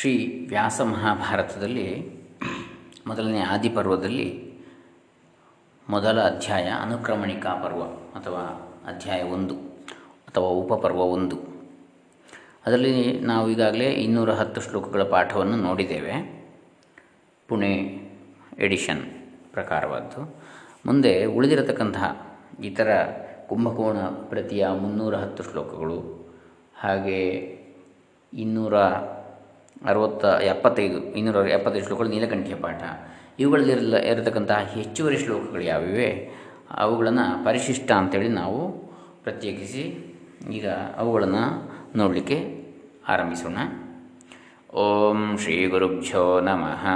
ಶ್ರೀ ವ್ಯಾಸ ಮಹಾಭಾರತದಲ್ಲಿ ಮೊದಲನೇ ಆದಿಪರ್ವದಲ್ಲಿ ಮೊದಲ ಅಧ್ಯಾಯ ಅನುಕ್ರಮಣಿಕಾ ಪರ್ವ ಅಥವಾ ಅಧ್ಯಾಯ ಒಂದು ಅಥವಾ ಉಪಪರ್ವ ಒಂದು. ಅದರಲ್ಲಿ ನಾವು ಈಗಾಗಲೇ ಇನ್ನೂರ ಹತ್ತು ಶ್ಲೋಕಗಳ ಪಾಠವನ್ನು ನೋಡಿದ್ದೇವೆ. ಪುಣೆ ಎಡಿಷನ್ ಪ್ರಕಾರವಾದ್ದು. ಮುಂದೆ ಉಳಿದಿರತಕ್ಕಂತಹ ಇತರ ಕುಂಭಕೋಣ ಪ್ರತಿಯ ಮುನ್ನೂರ ಹತ್ತು ಶ್ಲೋಕಗಳು ಹಾಗೆ ಇನ್ನೂರ ಅರವತ್ತ ಎಪ್ಪತ್ತೈದು, ಇನ್ನೂರ ಎಪ್ಪತ್ತೈದು ಶ್ಲೋಕಗಳು ನೀಲಕಂಠಿಯ ಪಾಠ. ಇವುಗಳಲ್ಲಿರಲ್ಲ ಇರತಕ್ಕಂತಹ ಹೆಚ್ಚುವರಿ ಶ್ಲೋಕಗಳು ಯಾವಿವೆ ಅವುಗಳನ್ನು ಪರಿಶಿಷ್ಟ ಅಂತೇಳಿ ನಾವು ಪ್ರತ್ಯೇಕಿಸಿ, ಈಗ ಅವುಗಳನ್ನು ನೋಡಲಿಕ್ಕೆ ಆರಂಭಿಸೋಣ. ಓಂ ಶ್ರೀ ಗುರುಭ್ಯೋ ನಮಃ.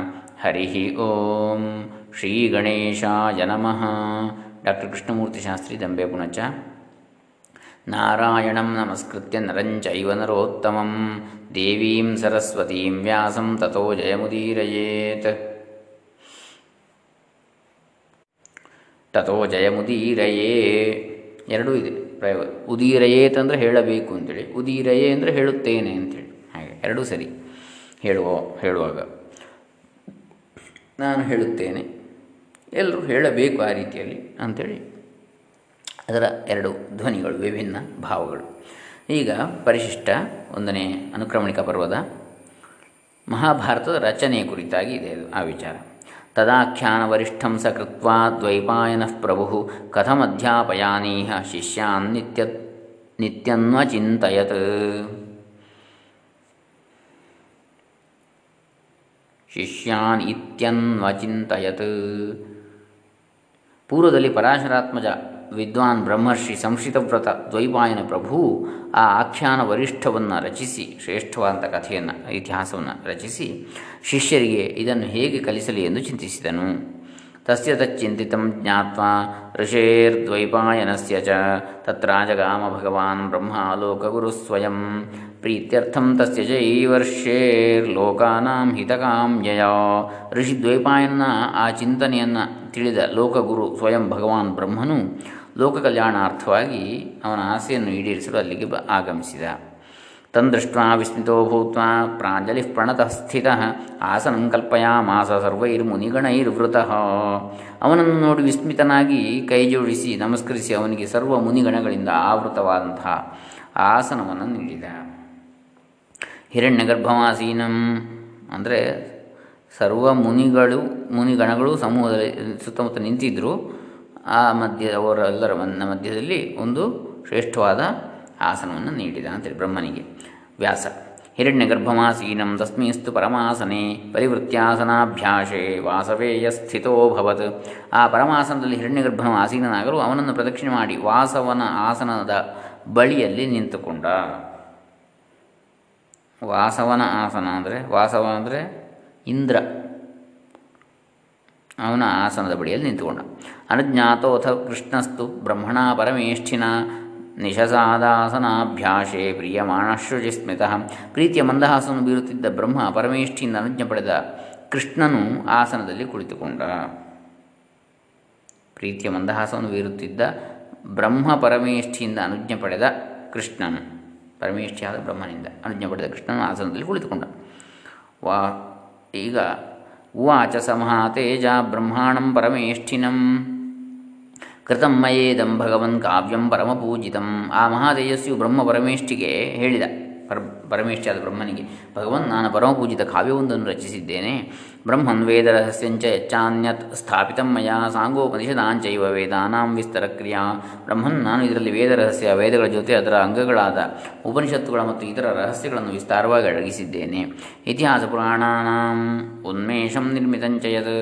ಹರಿ ಓಂ ಶ್ರೀ ಗಣೇಶಾಯ ನಮಃ. ಡಾಕ್ಟರ್ ಕೃಷ್ಣಮೂರ್ತಿ ಶಾಸ್ತ್ರಿ ದಂಬೆ ಪುಣಚ. ನಾರಾಯಣಂ ನಮಸ್ಕೃತ್ಯ ನರೋತ್ತಮಂ ದೇವೀಂ ಸರಸ್ವತೀಂ ವ್ಯಾಸಂ ತಥೋ ಜಯಮುದೀರಯೇತ್ ತಥೋ ಜಯಮುದೀರಯೇ ಎರಡೂ ಇದೆ ಪ್ರಯೋಗ. ಉದೀರಯೇತ್ ಅಂದರೆ ಹೇಳಬೇಕು ಅಂತೇಳಿ. ಉದೀರಯೇ ಅಂದರೆ ಹೇಳುತ್ತೇನೆ ಅಂತೇಳಿ. ಹಾಗೆ ಎರಡೂ ಸರಿ. ಹೇಳುವ, ಹೇಳುವಾಗ. ನಾನು ಹೇಳುತ್ತೇನೆ. ಎಲ್ಲರೂ ಹೇಳಬೇಕು ಆ ರೀತಿಯಲ್ಲಿ ಅಂಥೇಳಿ ಅದರ ಎರಡು ಧ್ವನಿಗಳು, ವಿಭಿನ್ನ ಭಾವಗಳು. ಈಗ ಪರಿಶಿಷ್ಟ ಒಂದನೇ ಅನುಕ್ರಮಣಿಕ ಪರ್ವದ ಮಹಾಭಾರತದ ರಚನೆಯ ಕುರಿತಾಗಿ ಇದೆ ಆ ವಿಚಾರ. ತದಾಖ್ಯಾನ ವರಿಷ್ಠಂ ಕೃತ್ವಾ ದ್ವೈಪಾಯನ ಪ್ರಭು ಕಥಮಧ್ಯಾಪಯಾನೀಹ ಶಿಷ್ಯಾನ್ ನಿತ್ಯ, ನಿತ್ಯನ್ವಚಿಂತಯತ್. ಶಿಷ್ಯಾನ್ ಇತ್ಯನ್ವಚಿಂತಯತ್. ಪೂರ್ವದಲ್ಲಿ ಪರಾಶರಾತ್ಮಜ ವಿದ್ವಾನ್ ಬ್ರಹ್ಮರ್ಷಿ ಸಂಶಿತವ್ರತ ದ್ವೈಪಾಯನ ಪ್ರಭು ಆ ಆಖ್ಯಾನ ವರಿಷ್ಠವನ್ನು ರಚಿಸಿ ಶ್ರೇಷ್ಠವಾದಂಥ ಕಥೆಯನ್ನು, ಇತಿಹಾಸವನ್ನು ರಚಿಸಿ, ಶಿಷ್ಯರಿಗೆ ಇದನ್ನು ಹೇಗೆ ಕಲಿಸಲಿ ಎಂದು ಚಿಂತಿಸಿದನು. ತಸ್ಯ ತಚ್ಚಿಂತಿತ ಜ್ಞಾತ್ವಾ ಋಷೇರ್ದ್ವೈಪಾಯನಸ್ಯ ಚ ತತ್ರಾಜಗಾಮ ಭಗವಾನ್ ಬ್ರಹ್ಮ ಲೋಕಗುರು ಸ್ವಯಂ. ಪ್ರೀತ್ಯರ್ಥಂ ತಸ್ಯ ಜೈವರ್ಷೇರ್ಲೋಕಾನಾಂ ಹಿತಕಾಮ್ಯಯ. ಋಷಿ ದ್ವೈಪಾಯನ ಆ ಚಿಂತನೆಯನ್ನು ತಿಳಿದ ಲೋಕಗುರು ಸ್ವಯಂ ಭಗವಾನ್ ಬ್ರಹ್ಮನು ಲೋಕ ಕಲ್ಯಾಣಾರ್ಥವಾಗಿ ಅವನ ಆಸೆಯನ್ನು ಈಡೇರಿಸಲು ಅಲ್ಲಿಗೆ ಬ ಆಗಮಿಸಿದ. ತಂದೃಷ್ಟ ವಿಸ್ಮಿತೋ ಭೂತ್ವ ಪ್ರಾಂಜಲಿ ಪ್ರಣತಃ ಸ್ಥಿತ ಆಸನಂ ಕಲ್ಪಯಾಮಾಸ ಸರ್ವೈರ್ಮುನಿಗಣೈರ್ವೃತಃ ಅವನನ್ನು ನೋಡಿ ವಿಸ್ಮಿತನಾಗಿ ಕೈಜೋಡಿಸಿ ನಮಸ್ಕರಿಸಿ ಅವನಿಗೆ ಸರ್ವ ಮುನಿಗಣಗಳಿಂದ ಆವೃತವಾದಂತಹ ಆಸನವನ್ನು ನೀಡಿದ. ಹಿರಣ್ಯಗರ್ಭವಾಸೀನಂ ಅಂದರೆ ಸರ್ವ ಮುನಿಗಳು ಮುನಿಗಣಗಳು ಸಮೂಹದಲ್ಲಿ ಸುತ್ತಮುತ್ತ ನಿಂತಿದ್ದರು ಆ ಮಧ್ಯ ಅವರೆಲ್ಲರ ಮಧ್ಯದಲ್ಲಿ ಒಂದು ಶ್ರೇಷ್ಠವಾದ ಆಸನವನ್ನು ನೀಡಿದ ಅಂತೇಳಿ ಬ್ರಹ್ಮನಿಗೆ. ವ್ಯಾಸ, ಹಿರಣ್ಯ ಗರ್ಭಮಾಸೀನಂ ತಸ್ಮಿಸ್ತು ಪರಮಾಸನೆ ಪರಿವೃತ್ಯಾಸನಾಭ್ಯಾಸೆ ವಾಸವೇಯ ಸ್ಥಿತೋಭವತ್ ಆ ಪರಮಾಸನದಲ್ಲಿ ಹಿರಣ್ಯಗರ್ಭನು ಆಸೀನನಾಗಲು ಅವನನ್ನು ಪ್ರದಕ್ಷಿಣೆ ಮಾಡಿ ವಾಸವನ ಆಸನದ ಬಳಿಯಲ್ಲಿ ನಿಂತುಕೊಂಡ. ವಾಸವನ ಆಸನ ಅಂದರೆ, ವಾಸವ ಅಂದರೆ ಇಂದ್ರ. ಅವನ ಆಸನದ ಬಳಿಯಲ್ಲಿ ನಿಂತುಕೊಂಡ. ಅನುಜ್ಞಾತೋಥ ಕೃಷ್ಣಸ್ತು ಬ್ರಹ್ಮಣ ಪರಮೇಷ್ಠಿನ ನಿಶಸಾದಾಸನಾಭ್ಯಾಸೇ ಪ್ರಿಯಮಾಣಶ್ರುಜಿ ಸ್ಮಿತಃ ಪ್ರೀತಿಯ ಮಂದಹಾಸವನ್ನು ಬೀರುತ್ತಿದ್ದ ಬ್ರಹ್ಮ ಪರಮೇಷ್ಠಿಯಿಂದ ಅನುಜ್ಞೆ ಪಡೆದ ಕೃಷ್ಣನು ಆಸನದಲ್ಲಿ ಕುಳಿತುಕೊಂಡ. ಪ್ರೀತಿಯ ಮಂದಹಾಸವನ್ನು ಬೀರುತ್ತಿದ್ದ ಬ್ರಹ್ಮ ಪರಮೇಷ್ಠಿಯಿಂದ ಅನುಜ್ಞೆ ಪಡೆದ ಕೃಷ್ಣನು, ಪರಮೇಷ್ಠಿಯಾದ ಬ್ರಹ್ಮನಿಂದ ಅನುಜ್ಞೆ ಪಡೆದ ಕೃಷ್ಣನು ಆಸನದಲ್ಲಿ ಕುಳಿತುಕೊಂಡ. ವಾ, ಈಗ ಉವಾಚ ಸಮಹಾತೇಜ ಬ್ರಹ್ಮಾಣಂ ಪರಮೇಷ್ಠಿನಂ ಕೃತಂ ಮಯೇದಂ ಭಗವನ್ ಕಾವ್ಯಂ ಪರಮಪೂಜಿತಂ ಆ ಮಹಾತೇಜಸ್ವಿಯು ಬ್ರಹ್ಮ ಪರಮೇಷ್ಠಿಗೆ ಹೇಳಿದ। ಪರ ಪರಮೇಶ್ವರ ಬ್ರಹ್ಮನಿಗೆ, ಭಗವನ್, ನಾನು ಪರಮಪೂಜಿತ ಕಾವ್ಯವೊಂದನ್ನು ರಚಿಸಿದ್ದೇನೆ. ಬ್ರಹ್ಮನ್ ವೇದರಹಸ್ಯಂಚ ಹೆಚ್ಚಾನ್ಯತ್ ಸ್ಥಾಪಿತ ಮಯ ಸಾಂಗೋಪನಿಷದಾಂಚೈವ ವೇದಾನಾಂ ವಿಸ್ತರ ಕ್ರಿಯಾ. ಬ್ರಹ್ಮನ್, ನಾನು ಇದರಲ್ಲಿ ವೇದರಹಸ್ಯ, ವೇದಗಳ ಜೊತೆ ಅದರ ಅಂಗಗಳಾದ ಉಪನಿಷತ್ತುಗಳ ಮತ್ತು ಇತರ ರಹಸ್ಯಗಳನ್ನು ವಿಸ್ತಾರವಾಗಿ ಅಡಗಿಸಿದ್ದೇನೆ. ಇತಿಹಾಸ ಪುರಾಣಾನಾಂ ಉನ್ಮೇಷಂ ನಿರ್ಮಿತಂಚಯತ್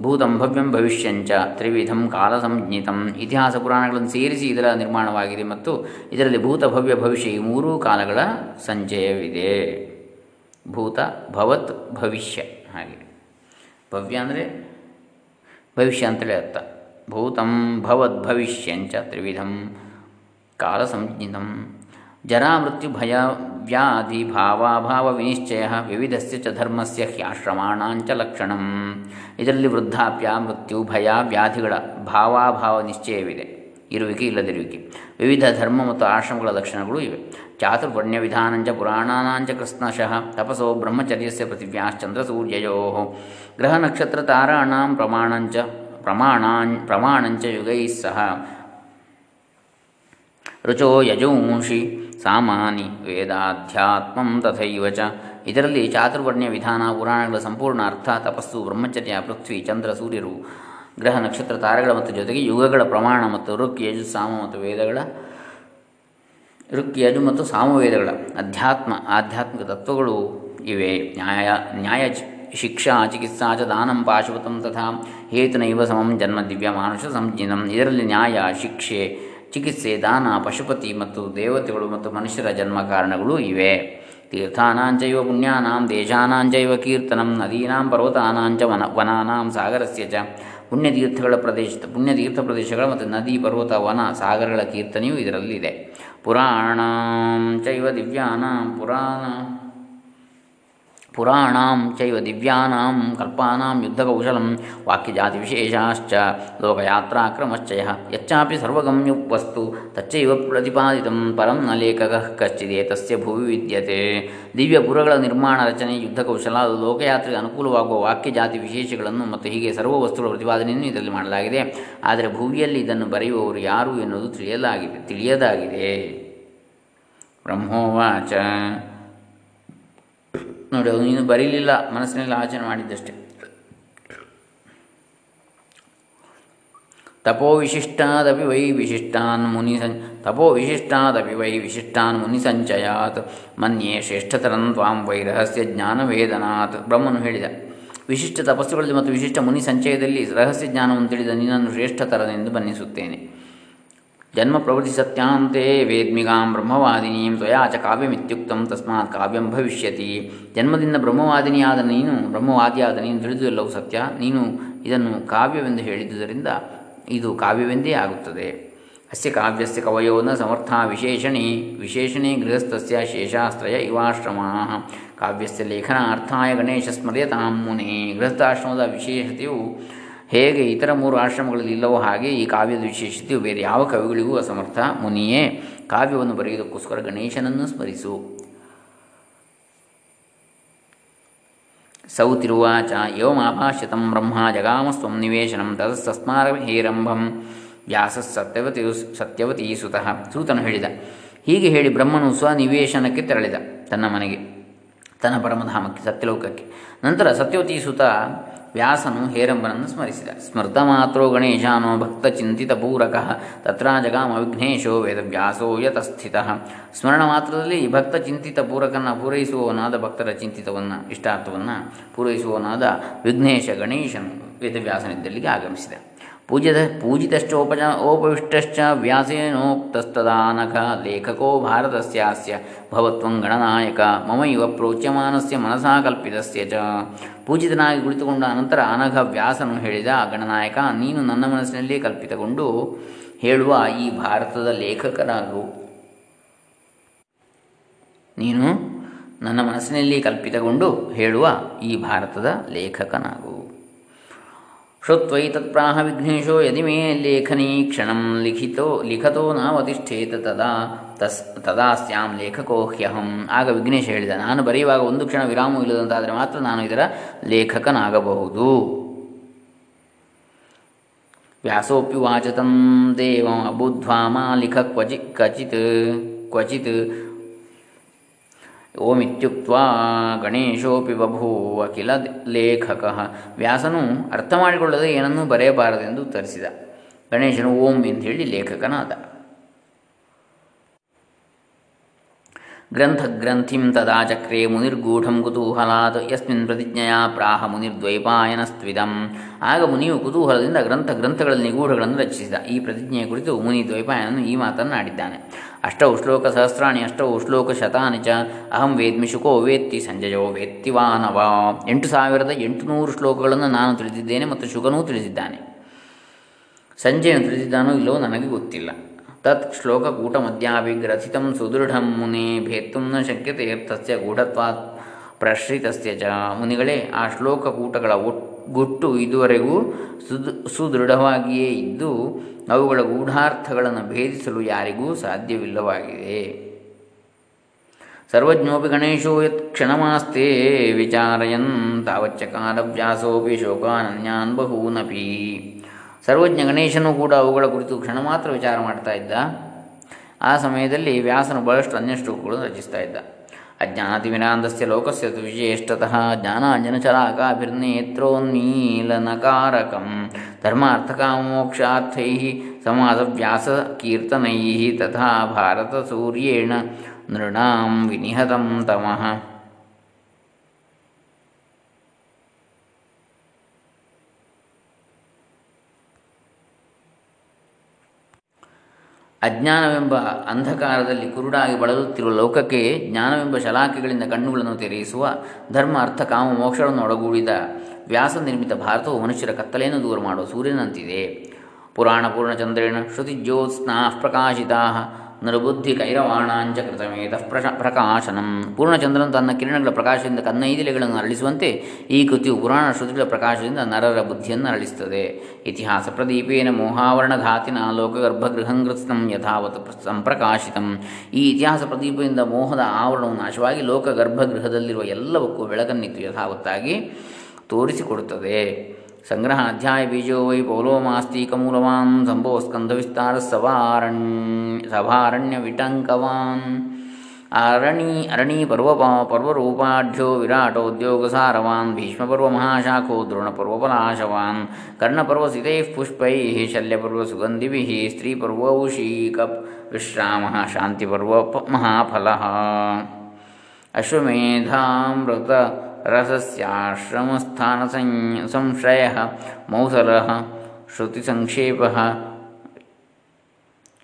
ಭೂತಂ ಭವ್ಯಂ ಭವಿಷ್ಯಂಚ ತ್ರಿವಿಧಂ ಕಾಲ ಸಂಜ್ಞಿತಂ ಇತಿಹಾಸ ಪುರಾಣಗಳನ್ನು ಸೇರಿಸಿ ಇದರ ನಿರ್ಮಾಣವಾಗಿದೆ ಮತ್ತು ಇದರಲ್ಲಿ ಭೂತ ಭವ್ಯ ಭವಿಷ್ಯ ಈ ಮೂರೂ ಕಾಲಗಳ ಸಂಚಯವಿದೆ. ಭೂತ ಭವತ್ ಭವಿಷ್ಯ ಹಾಗೆ. ಭವ್ಯ ಅಂದರೆ ಭವಿಷ್ಯ ಅಂತೇಳಿ ಅರ್ಥ. ಭೂತಂ ಭವದ್ ಭವಿಷ್ಯಂಚ ತ್ರಿವಿಧಂ ಕಾಲ ವಿನಿಶ್ಚಯ ವಿವಿಧಸ್ಯ ಚ ಧರ್ಮಸ್ಯ ಹ್ಯಾಶ್ರಮಾಣಾಂಚ ಲಕ್ಷಣಂ. ಇದರಲ್ಲಿ ವೃದ್ಧಾಪ್ಯ, ಮೃತ್ಯು, ಭಯ, ವ್ಯಾಧಿಗಳ ಭಾವಾಭಾವ ನಿಶ್ಚಯವಿದೆ ಇರುವಿಕೆ ಇಲ್ಲದಿರುವಿಕೆ. ವಿವಿಧ ಧರ್ಮ ಮತ್ತು ಆಶ್ರಮಗಳ ಲಕ್ಷಣಗಳು ಇವೆ. ಚಾತುರ್ವರ್ಣ್ಯವಿಧಾನಂಚ ಪುರಾಣಾನಾಂಚ ಕೃಷ್ಣಶಃ ತಪಸೋ ಬ್ರಹ್ಮಚರ್ಯಸ್ಯ ನಕ್ಷತ್ರ ತಾರಾಣಾಂ ಪ್ರಮಾಣಂಚ ಪ್ರಮಾಣಾನ್ ಪ್ರಮಾಣಂಚ ಯುಗೈಃ ಸಹ. ರುಚೋ ಯಜೂಂಷಿ ಸಾಮಾನಿ ವೇದಾಧ್ಯಾತ್ಮಂ ತಥೈವ ಚ ಇದರಲ್ಲಿ ಚಾತುರ್ವರ್ಣ್ಯ ವಿಧಾನ, ಪುರಾಣಗಳ ಸಂಪೂರ್ಣ ಅರ್ಥ, ತಪಸ್ಸು, ಬ್ರಹ್ಮಚರ್ಯ, ಪೃಥ್ವಿ, ಚಂದ್ರ, ಸೂರ್ಯರು, ಗ್ರಹ, ನಕ್ಷತ್ರ, ತಾರೆಗಳ ಮತ್ತು ಜೊತೆಗೆ ಯುಗಗಳ ಪ್ರಮಾಣ ಮತ್ತು ಋಕ್, ಯಜು, ಸಾಮ ಮತ್ತು ವೇದಗಳ, ಋಕ್, ಯಜು ಮತ್ತು ಸಾಮವೇದಗಳ ಅಧ್ಯಾತ್ಮ, ಆಧ್ಯಾತ್ಮಿಕ ತತ್ವಗಳು ಇವೆ. ನ್ಯಾಯ ನ್ಯಾಯ ಶಿಕ್ಷಾ, ಚಿಕಿತ್ಸಾ ಚ, ದಾನಂ, ಪಾಶುಪತಂ ತಥಾ, ಹೇತುನೈವ ಸಮಂ ಜನ್ಮ ದಿವ್ಯ ಮಾನುಷ ಸಂಜಿನಂ. ಇದರಲ್ಲಿ ನ್ಯಾಯ, ಶಿಕ್ಷೆ ಚಿಕಿತ್ಸೆ, ದಾನ, ಪಶುಪತಿ ಮತ್ತು ದೇವತೆಗಳು ಮತ್ತು ಮನುಷ್ಯರ ಜನ್ಮ ಕಾರಣಗಳು ಇವೆ. ತೀರ್ಥಾನಾಂಚೈವ ಪುಣ್ಯಾನಾಂ ದೇಶಾನಾಂಚೈವ ಕೀರ್ತನಂ ನದೀನಾಂ ಪರ್ವತಾನಾಂಚ ವನ ವನಾನಾಂ ಸಾಗರಸ್ಯ ಚ. ಪುಣ್ಯತೀರ್ಥಗಳ ಪ್ರದೇಶ ಪುಣ್ಯತೀರ್ಥ ಪ್ರದೇಶಗಳ ಮತ್ತು ನದಿ, ಪರ್ವತ, ವನ, ಸಾಗರಗಳ ಕೀರ್ತನೆಯೂ ಇದರಲ್ಲಿದೆ. ಪುರಾಣ ಚೈವ ದಿವ್ಯಾನಾಂ ಪುರಾಣ ಪುರಾಣಾಂ ಚೈವ ದಿವ್ಯಾನಾಂ ಕಲ್ಪಾನಾಂ ಯುದ್ಧಕೌಶಲಂ ವಾಕ್ಯಜಾತಿವಿಶೇಷಾಶ್ಚ ಲೋಕಯಾತ್ರಾಕ್ರಮಶ್ಚಯ ಯಚ್ಚಾಪಿ ಸರ್ವಗಮ್ಯ ವಸ್ತು ತಚ್ಚೈವ ಪ್ರತಿಪಾದಿತಂ ಪರಂ ನ ಲೇಖಕಃ ಕಶ್ಚಿದೇತಸ್ಯ ಭುವಿ ವಿದ್ಯತೆ ದಿವ್ಯಪುರಗಳ ನಿರ್ಮಾಣ ರಚನೆ ಯುದ್ಧಕೌಶಲ ಲೋಕಯಾತ್ರೆಗೆ ಅನುಕೂಲವಾಗುವ ವಾಕ್ಯಜಾತಿ ವಿಶೇಷಗಳನ್ನು ಮತ್ತು ಹೀಗೆ ಸರ್ವ ವಸ್ತುಗಳ ಪ್ರತಿಪಾದನೆಯನ್ನು ಇದರಲ್ಲಿ ಮಾಡಲಾಗಿದೆ। ಆದರೆ ಭುವಿಯಲ್ಲಿ ಇದನ್ನು ಬರೆಯುವವರು ಯಾರು ಎನ್ನುವುದು ತಿಳಿಯಲಾಗಿದೆ ತಿಳಿಯದಾಗಿದೆ। ಬ್ರಹ್ಮೋವಾಚ ನೋಡಿ ನೀನು ಬರೀಲಿಲ್ಲ, ಮನಸ್ಸಿನಲ್ಲಿ ಆಚರಣೆ ಮಾಡಿದ್ದಷ್ಟೇ. ತಪೋ ವಿಶಿಷ್ಟಾದಪಿ ವೈ ವಿಶಿಷ್ಟಾನ್ ಮುನಿ ಸಂ, ತಪೋ ವಿಶಿಷ್ಟಾದಪಿ ವೈ ವಿಶಿಷ್ಟಾನ್ ಮುನಿ ಸಂಚಯಾತ್, ಮನ್ಯೆ ಶ್ರೇಷ್ಠತರಂ ತ್ವಾಂ ವೈ ರಹಸ್ಯ ಜ್ಞಾನವೇದನಾತ್. ಬ್ರಹ್ಮನು ಹೇಳಿದ, ವಿಶಿಷ್ಟ ತಪಸ್ಸುಗಳಲ್ಲಿ ಮತ್ತು ವಿಶಿಷ್ಟ ಮುನಿ ಸಂಚಯದಲ್ಲಿ ರಹಸ್ಯ ಜ್ಞಾನವನ್ನು ತಿಳಿದ ನಿನ್ನನ್ನು ಶ್ರೇಷ್ಠತರನೆಂದು ಬನ್ನಿಸುತ್ತೇನೆ ಜನ್ಮ ಪ್ರವೃತ್ತಿ ಸತ್ಯಾಂತೆ ವೇದ್ಮಿಗಾಂ ಬ್ರಹ್ಮವಾದಿನೀಂ ತ್ವಯಾ ಚ ಕಾವ್ಯಮಿತ್ಯುಕ್ತಂ ತಸ್ಮಾತ್ ಕಾವ್ಯಂ ಭವಿಷ್ಯತಿ ಜನ್ಮದಿಂದ ಬ್ರಹ್ಮವಾದಿನಿಯಾದ ನೀನು ಬ್ರಹ್ಮವಾದಿಯಾದ ನೀನು ಸತ್ಯ, ನೀನು ಇದನ್ನು ಕಾವ್ಯವೆಂದು ಹೇಳಿದುದರಿಂದ ಇದು ಕಾವ್ಯವೆಂದೇ ಆಗುತ್ತದೆ। ಅಸ್ಯ ಕಾವ್ಯಸ್ಯ ಕವಯೋ ನ ಸಮರ್ಥ ವಿಶೇಷಣೆ ವಿಶೇಷಣೆ ಗೃಹಸ್ಥಸ್ಯ ಶೇಷಾಸ್ತ್ರಯ ಇವಾಶ್ರಮಾ। ಕಾವ್ಯಸ್ಯ ಲೇಖನಾರ್ಥಾಯ ಗಣೇಶ ಸ್ಮರ್ಯತಾಂ ಮುನೆ, ಗೃಹಸ್ಥಾಶ್ರಮದ ವಿಶೇಷತೆಯು ಹೇಗೆ ಇತರ ಮೂರು ಆಶ್ರಮಗಳಲ್ಲಿ ಇಲ್ಲವೋ ಹಾಗೆ ಈ ಕಾವ್ಯದ ವಿಶೇಷತೆಯು ಬೇರೆ ಯಾವ ಕವಿಗಳಿಗೂ ಅಸಮರ್ಥ? ಮುನಿಯೇ, ಕಾವ್ಯವನ್ನು ಬರೆಯುವುದಕ್ಕೋಸ್ಕರ ಗಣೇಶನನ್ನು ಸ್ಮರಿಸು. ಸೌತಿರುವಾಚ ಏವಮಾಭಾಷ್ಯತಂ ಬ್ರಹ್ಮ ಜಗಾಮಸ್ವಂ ನಿವೇಶನಂ ಹೇರಂಭಂ ವ್ಯಾಸ ಸತ್ಯವತಿ ಸತ್ಯವತಿ ಸುತಃ. ಸೂತನು ಹೇಳಿದ, ಹೀಗೆ ಹೇಳಿ ಬ್ರಹ್ಮನು ಸ್ವನಿವೇಶನಕ್ಕೆ ತೆರಳಿದ ತನ್ನ ಮನೆಗೆ, ತನ್ನ ಪರಮಧಾಮಕ್ಕೆ, ಸತ್ಯಲೋಕಕ್ಕೆ. ನಂತರ ಸತ್ಯವತಿ ಸುತ ವ್ಯಾಸನು ಹೇರಂಬನನ್ನು ಸ್ಮರಿಸಿದ. ಸ್ಮೃತ ಮಾತ್ರೋ ಗಣೇಶಾನೋ ಭಕ್ತ ಚಿಂತಿತ ಪೂರಕ ತತ್ರ ಜಗಾಮ ವಿಘ್ನೇಶೋ ವೇದವ್ಯಾಸೋ ಯತಸ್ಥಿತ. ಸ್ಮರಣ ಮಾತ್ರದಲ್ಲಿ ಭಕ್ತ ಚಿಂತಿತ ಪೂರಕನ ಪೂರೈಸುವವನಾದ ಭಕ್ತರ ಚಿಂತಿತವನ್ನು, ಇಷ್ಟಾರ್ಥವನ್ನು ಪೂರೈಸುವವನಾದ ವಿಘ್ನೇಶ ಗಣೇಶನು ವೇದವ್ಯಾಸನಿದ್ದಲ್ಲಿಗೆ ಆಗಮಿಸಿದ. ಪೂಜ್ಯದ ಪೂಜಿತಶ್ಚೋಪಜ, ಓಪವಿಷ್ಟಶ್ಚ, ವ್ಯಾಸೇನೋಕ್ತಸ್ತದಾನಕ, ಲೇಖಕೋ ಭಾರತಸ್ಯಾಸ್ಯ, ಭವತ್ವಂ ಗಣನಾಯಕ ಮಮ ಇವ ಪ್ರೋಚ್ಯಮಾನಸ್ಯ ಮನಸಾ ಕಲ್ಪಿತಸ್ಯ ಚ. ಪೂಜಿತನಾಗಿ ಕುಳಿತುಕೊಂಡ ಅನಂತರ ಅನಘ ವ್ಯಾಸನು ಹೇಳಿದ, ಗಣನಾಯಕ, ನೀನು ನನ್ನ ಮನಸ್ಸಿನಲ್ಲಿ ಕಲ್ಪಿತಗೊಂಡು ಹೇಳುವ ಈ ಭಾರತದ ಲೇಖಕನಾಗು ನೀನು ನನ್ನ ಮನಸ್ಸಿನಲ್ಲಿ ಕಲ್ಪಿತಗೊಂಡು ಹೇಳುವ ಈ ಭಾರತದ ಲೇಖಕನಾಗು. ವಿಘ್ನೇಶೋ ಯದಿ ಮೇ ಲೇಖನೀ ಕ್ಷಣಂ ಲಿಖಿತೋ ಲಿಖತೋ ನಾವತಿಷ್ಠೇತ ತದಾ ತಸ್ ತದಾ ಸ್ಯಾಂ ಲೇಖಕೋ ಹ್ಯಹಂ ಆಗ ವಿಘ್ನೇಶ ಹೇಳಿದ, ನಾನು ಬರೆಯುವಾಗ ಒಂದು ಕ್ಷಣ ವಿರಾಮವೂ ಇಲ್ಲದಂತಾದರೆ ಮಾತ್ರ ನಾನು ಇದರ ಲೇಖಕನಾಗಬಹುದು. ವ್ಯಾಸೋಪ್ಯುವಾಚ ತಂ ದೇವ ಬುದ್ಧ್ವಾ ಮಾ ಲಿಖ ಕ್ವಚಿ ಕ್ವಚಿತ್ ಕ್ವಚಿತ್ ಓಮಿತ್ಯುಕ್ತ ಗಣೇಶೋಪಿ ಬಭೂವ ಕಿಲ ಲೇಖಕ. ವ್ಯಾಸನು ಅರ್ಥ ಮಾಡಿಕೊಳ್ಳದೆ ಏನನ್ನೂ ಬರೆಯಬಾರದೆಂದು ತರಿಸಿದ ಗಣೇಶನು ಓಂ ಎಂದು ಹೇಳಿ ಲೇಖಕನಾದ. ಗ್ರಂಥಗ್ರಂಥಿಂ ತದಾ ಚಕ್ರೆ ಮುನಿರ್ಗೂಢಂ ಕುತೂಹಲಾತ್ ಯಸ್ಮಿನ್ ಪ್ರತಿಜ್ಞೆಯಾ ಪ್ರಾಹ ಮುನಿರ್ದ್ವೈಪಾಯನಸ್ತ್ವಿದಂ. ಆಗ ಮುನಿಯು ಕುತೂಹಲದಿಂದ ಗ್ರಂಥ ಗ್ರಂಥಗಳಲ್ಲಿ ನಿಗೂಢಗಳನ್ನು ರಚಿಸಿದ. ಈ ಪ್ರತಿಜ್ಞೆಯ ಕುರಿತು ಮುನಿ ದ್ವೈಪಾಯನನು ಈ ಮಾತನ್ನಾಡಿದ್ದಾನೆ. ಅಷ್ಟೌ ಶ್ಲೋಕ ಸಹಸ್ರಾಣಿ ಅಷ್ಟೌ ಶ್ಲೋಕ ಶತಾನಿ ಚ ಅಹಂ ವೇದ್ಮಿ ಶುಕೋ ವೇತ್ತಿ ಸಂಜಯೋ ವೇತ್ತಿ ವಾನವ ಎಂಟು ಸಾವಿರದ ಎಂಟುನೂರು ಶ್ಲೋಕಗಳನ್ನು ನಾನು ತಿಳಿದಿದ್ದೇನೆ ಮತ್ತು ಶುಕನೂ ತಿಳಿದಿದ್ದಾನೆ. ಸಂಜಯನು ತಿಳಿದಿದ್ದಾನೋ ಇಲ್ಲವೋ ನನಗೆ ಗೊತ್ತಿಲ್ಲ. ತತ್ ಶ್ಲೋಕಕೂಟಮದ್ಯಾಭಿಗ್ರಥಿತಂ ಸುದೃಢಂ ಮುನಿ ಭೇತ್ತುಂ ನ ಶಕ್ಯತೆ ತಸ್ಯ ಗೂಢತ್ವಾತ್ ಪ್ರಶ್ರಿತಸ್ಯ ಚ. ಮುನಿಗಳೇ, ಆ ಶ್ಲೋಕಕೂಟಗಳ ಗುಟ್ಟು ಇದುವರೆಗೂ ಸುದ್, ಸುದೃಢವಾಗಿಯೇ ಇದ್ದು, ಅವುಗಳ ಗೂಢಾರ್ಥಗಳನ್ನು ಭೇದಿಸಲು ಯಾರಿಗೂ ಸಾಧ್ಯವಿಲ್ಲವಾಗಿದೆ. ಸರ್ವಜ್ಞೋಪಿ ಗಣೇಶೋ ಯತ್ ಕ್ಷಣಮಾಸ್ತೆ ವಿಚಾರಯನ್ ತಾವಚ್ಚ ಕಾಲವ್ಯಾಸೋಪಿ ಶೋಕಾನನ್ಯಾನ್ ಬಹೂನಪಿ. ಸರ್ವಜ್ಞ ಗಣೇಶನೂ ಕೂಡ ಅವುಗಳ ಕುರಿತು ಕ್ಷಣ ಮಾತ್ರ ವಿಚಾರ ಮಾಡ್ತಾ ಇದ್ದ. ಆ ಸಮಯದಲ್ಲಿ ವ್ಯಾಸನು ಬಹಳಷ್ಟು ಅನ್ಯ ಶ್ಲೋಕಗಳನ್ನು ರಚಿಸ್ತಾ ಇದ್ದ. अज्ञातिविनान्दस्य लोकस्य तु विशेष्टतः ज्ञानाञ्जनशलाकाभिर्नेत्रोन्मीलनकारकं धर्मार्थकामोक्षार्थैः समासव्यासकीर्तनैः तथा भारतसूर्येण नृणां विनिहतं तमः। ಅಜ್ಞಾನವೆಂಬ ಅಂಧಕಾರದಲ್ಲಿ ಕುರುಡಾಗಿ ಬಳಲುತ್ತಿರುವ ಲೋಕಕ್ಕೆ ಜ್ಞಾನವೆಂಬ ಶಲಾಕೆಗಳಿಂದ ಕಣ್ಣುಗಳನ್ನು ತೆರೆಯಿಸುವ ಧರ್ಮ, ಅರ್ಥ, ಕಾಮ, ಮೋಕ್ಷಗಳನ್ನು ಒಳಗೂಡಿದ ವ್ಯಾಸ ನಿರ್ಮಿತ ಭಾರತವು ಮನುಷ್ಯರ ಕತ್ತಲೆಯನ್ನು ದೂರ ಮಾಡುವ ಸೂರ್ಯನಂತಿದೆ. ಪುರಾಣ ಪೂರ್ಣಚಂದ್ರೇಣ ಶ್ರುತಿಜ್ಯೋತ್ಸ್ನಾ ಪ್ರಕಾಶಿತಾ. ನೃಬುದ್ಧಿ ಕೈರವಾಣಾಂಚ ಕೃತಮೇತ ಪ್ರಶ ಪ್ರಕಾಶನಂ. ಪೂರ್ಣಚಂದ್ರನು ತನ್ನ ಕಿರಣಗಳ ಪ್ರಕಾಶದಿಂದ ಕನ್ನೈದಿಲೆಗಳನ್ನು ಅರಳಿಸುವಂತೆ ಈ ಕೃತಿಯು ಪುರಾಣ ಶ್ರುತಿಗಳ ಪ್ರಕಾಶದಿಂದ ನರರ ಬುದ್ಧಿಯನ್ನು ಅರಳಿಸುತ್ತದೆ. ಇತಿಹಾಸ ಪ್ರದೀಪೇನ ಮೋಹಾವರಣಘಾತಿನ ಲೋಕಗರ್ಭಗೃಹಂಗೃತ್ಸಂ ಯಥಾವತ್ ಸಂಪ್ರಕಾಶಿತಂ. ಈ ಇತಿಹಾಸ ಪ್ರದೀಪದಿಂದ ಮೋಹದ ಆವರಣವು ನಾಶವಾಗಿ ಲೋಕ ಗರ್ಭಗೃಹದಲ್ಲಿರುವ ಎಲ್ಲವಕ್ಕೂ ಬೆಳಕನ್ನಿತ್ತು ಯಥಾವತ್ತಾಗಿ ತೋರಿಸಿಕೊಡುತ್ತದೆ. ಸಂಗ್ರಹ ಅಧ್ಯಾಯ ಬೀಜೋ ವೈ ಪೌಲೋಮಾಸ್ತೀಕಮೂಲವಾನ್ ಸಂಭವ ಸ್ಕಂಧ ವಿಸ್ತಾರ ಸವಾರಣ್ಯ ಸಭಾರಣ್ಯ ವಿಟಂಕವಾನ್ ಅರಣಿ ಅರಣಿ ಪರ್ವ ಪರ್ವರೂಪಾಢ್ಯೋ ವಿರಾಟೋದ್ಯೋಗಸಾರವಾನ್ ಭೀಷ್ಮಪರ್ವ ಮಹಾಶಾಖೋ ದ್ರೋಣಪರ್ವಪಲಾಶವಾನ್ ಕರ್ಣಪರ್ವಸಿತೈಃ ಪುಷ್ಪೈಃ ಶಲ್ಯಪರ್ವ ಸುಗಂಧಿಭಿः ಸ್ತ್ರೀಪರ್ವೌಷೀಕ ವಿಶ್ರಾಮः ಶಾಂತಿಪರ್ವ ಮಹಾಫಲः ಅಶ್ವಮೇಧಾಮೃತ ರಸಸ್ಯಾಶ್ರಮಸ್ಥಾನ ಸಂಶಯ ಮೌಸಲ ಶ್ರುತಿಸಂಕ್ಷೇಪ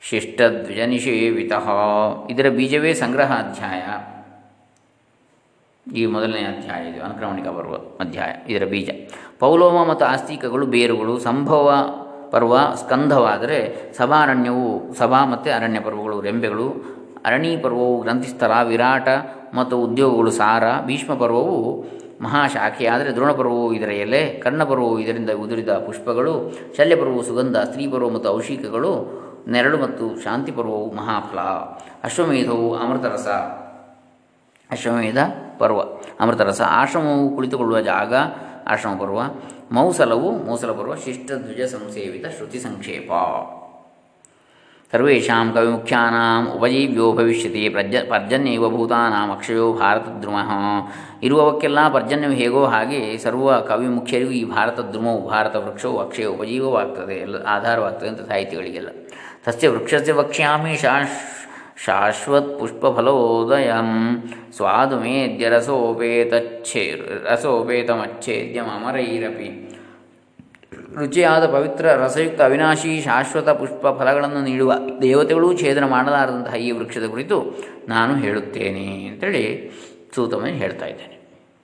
ಶಿಷ್ಟದ್ವಿಜನಿಷೇವಿತ ಇದರ ಬೀಜವೇ ಸಂಗ್ರಹ ಅಧ್ಯಾಯ ಈ ಮೊದಲನೇ ಅಧ್ಯಾಯ ಇದು, ಅನುಕ್ರಮಣಿಕ ಪರ್ವ, ಅಧ್ಯಾಯ, ಇದರ ಬೀಜ. ಪೌಲೋಮ ಮತ್ತು ಆಸ್ತಿಕಗಳು ಬೇರುಗಳು, ಸಂಭವ ಪರ್ವ, ಸ್ಕಂಧವಾದರೆ ಸಭಾರಣ್ಯವು ಸಭಾ ಮತ್ತು ಅರಣ್ಯ ಪರ್ವಗಳು, ರೆಂಬೆಗಳು ಅರಣಿ ಪರ್ವವು ಗ್ರಂಥಿಸ್ಥಳ ವಿರಾಟ ಮತ್ತು ಉದ್ಯೋಗಗಳು ಸಾರ, ಭೀಷ್ಮ ಪರ್ವವು ಮಹಾಶಾಖೆಯಾದರೆ ದ್ರೋಣಪರ್ವವು ಇದರ ಎಲೆ ಕರ್ಣಪರ್ವವು ಇದರಿಂದ ಉದುರಿದ ಪುಷ್ಪಗಳು ಶಲ್ಯಪರ್ವವು ಸುಗಂಧ ಸ್ತ್ರೀಪರ್ವ ಮತ್ತು ಔಷಿಕಗಳು, ನೆರಳು ಮತ್ತು ಶಾಂತಿ ಪರ್ವವು ಮಹಾಫಲ. ಅಶ್ವಮೇಧವು ಅಮೃತರಸ, ಅಶ್ವಮೇಧ ಪರ್ವ, ಅಮೃತರಸ. ಆಶ್ರಮವು ಕುಳಿತುಕೊಳ್ಳುವ ಜಾಗ, ಆಶ್ರಮ ಪರ್ವ. ಮೌಸಲವು ಮೌಸಲ ಪರ್ವ, ಶಿಷ್ಟಧ್ವಜ ಸಂಸೇವಿತ ಶ್ರುತಿ ಸಂಕ್ಷೇಪ. ಸರ್ವೇಷಾಂ ಕವಿಮುಖ್ಯಾನಾಂ ಉಪಜೀವ್ಯೋ ಭವಿಷ್ಯತಿ ಪ್ರಜ ಪರ್ಜನ್ಯವ ಭೂತಾನಾಂ ಅಕ್ಷಯೋ ಭಾರತದ್ರುಮಃ. ಇರುವವಕ್ಕೆಲ್ಲ ಪರ್ಜನ್ಯವು ಹೇಗೋ ಹಾಗೆ ಸರ್ವ ಕವಿ ಮುಖ್ಯರಿಗೂ ಈ ಭಾರತ ದ್ರುಮವು ಭಾರತ ವೃಕ್ಷವು ಅಕ್ಷಯ ಉಪಜೀವವಾಗ್ತದೆ. ಎಲ್ಲ ಆಧಾರವಾಗ್ತದೆ ಅಂತ ಸಾಹಿತಿಗಳಿಗೆಲ್ಲ. ತಸ್ಯ ವೃಕ್ಷಸ್ಯ ವಕ್ಷ್ಯಾಮಿ ಶಾಶ್ ಶಾಶ್ವತ್ ಪುಷ್ಪಫಲೋದಯಂ ಸ್ವಾದುಮೇದ್ಯ ರಸೋಪೇತಚ್ಛೇ ರಸೋಪೇತಮಚ್ಛೇದ್ಯಮರೈರಪಿ ರುಚಿಯಾದ ಪವಿತ್ರ ರಸಯುಕ್ತ ಅವಿನಾಶಿ ಶಾಶ್ವತ ಪುಷ್ಪ ಫಲಗಳನ್ನು ನೀಡುವ ದೇವತೆಗಳೂ ಛೇದನ ಮಾಡಲಾರದಂತಹ ಈ ವೃಕ್ಷದ ಕುರಿತು ನಾನು ಹೇಳುತ್ತೇನೆ ಅಂತೇಳಿ ಸೂತಮನೆ ಹೇಳ್ತಾ ಇದ್ದೇನೆ.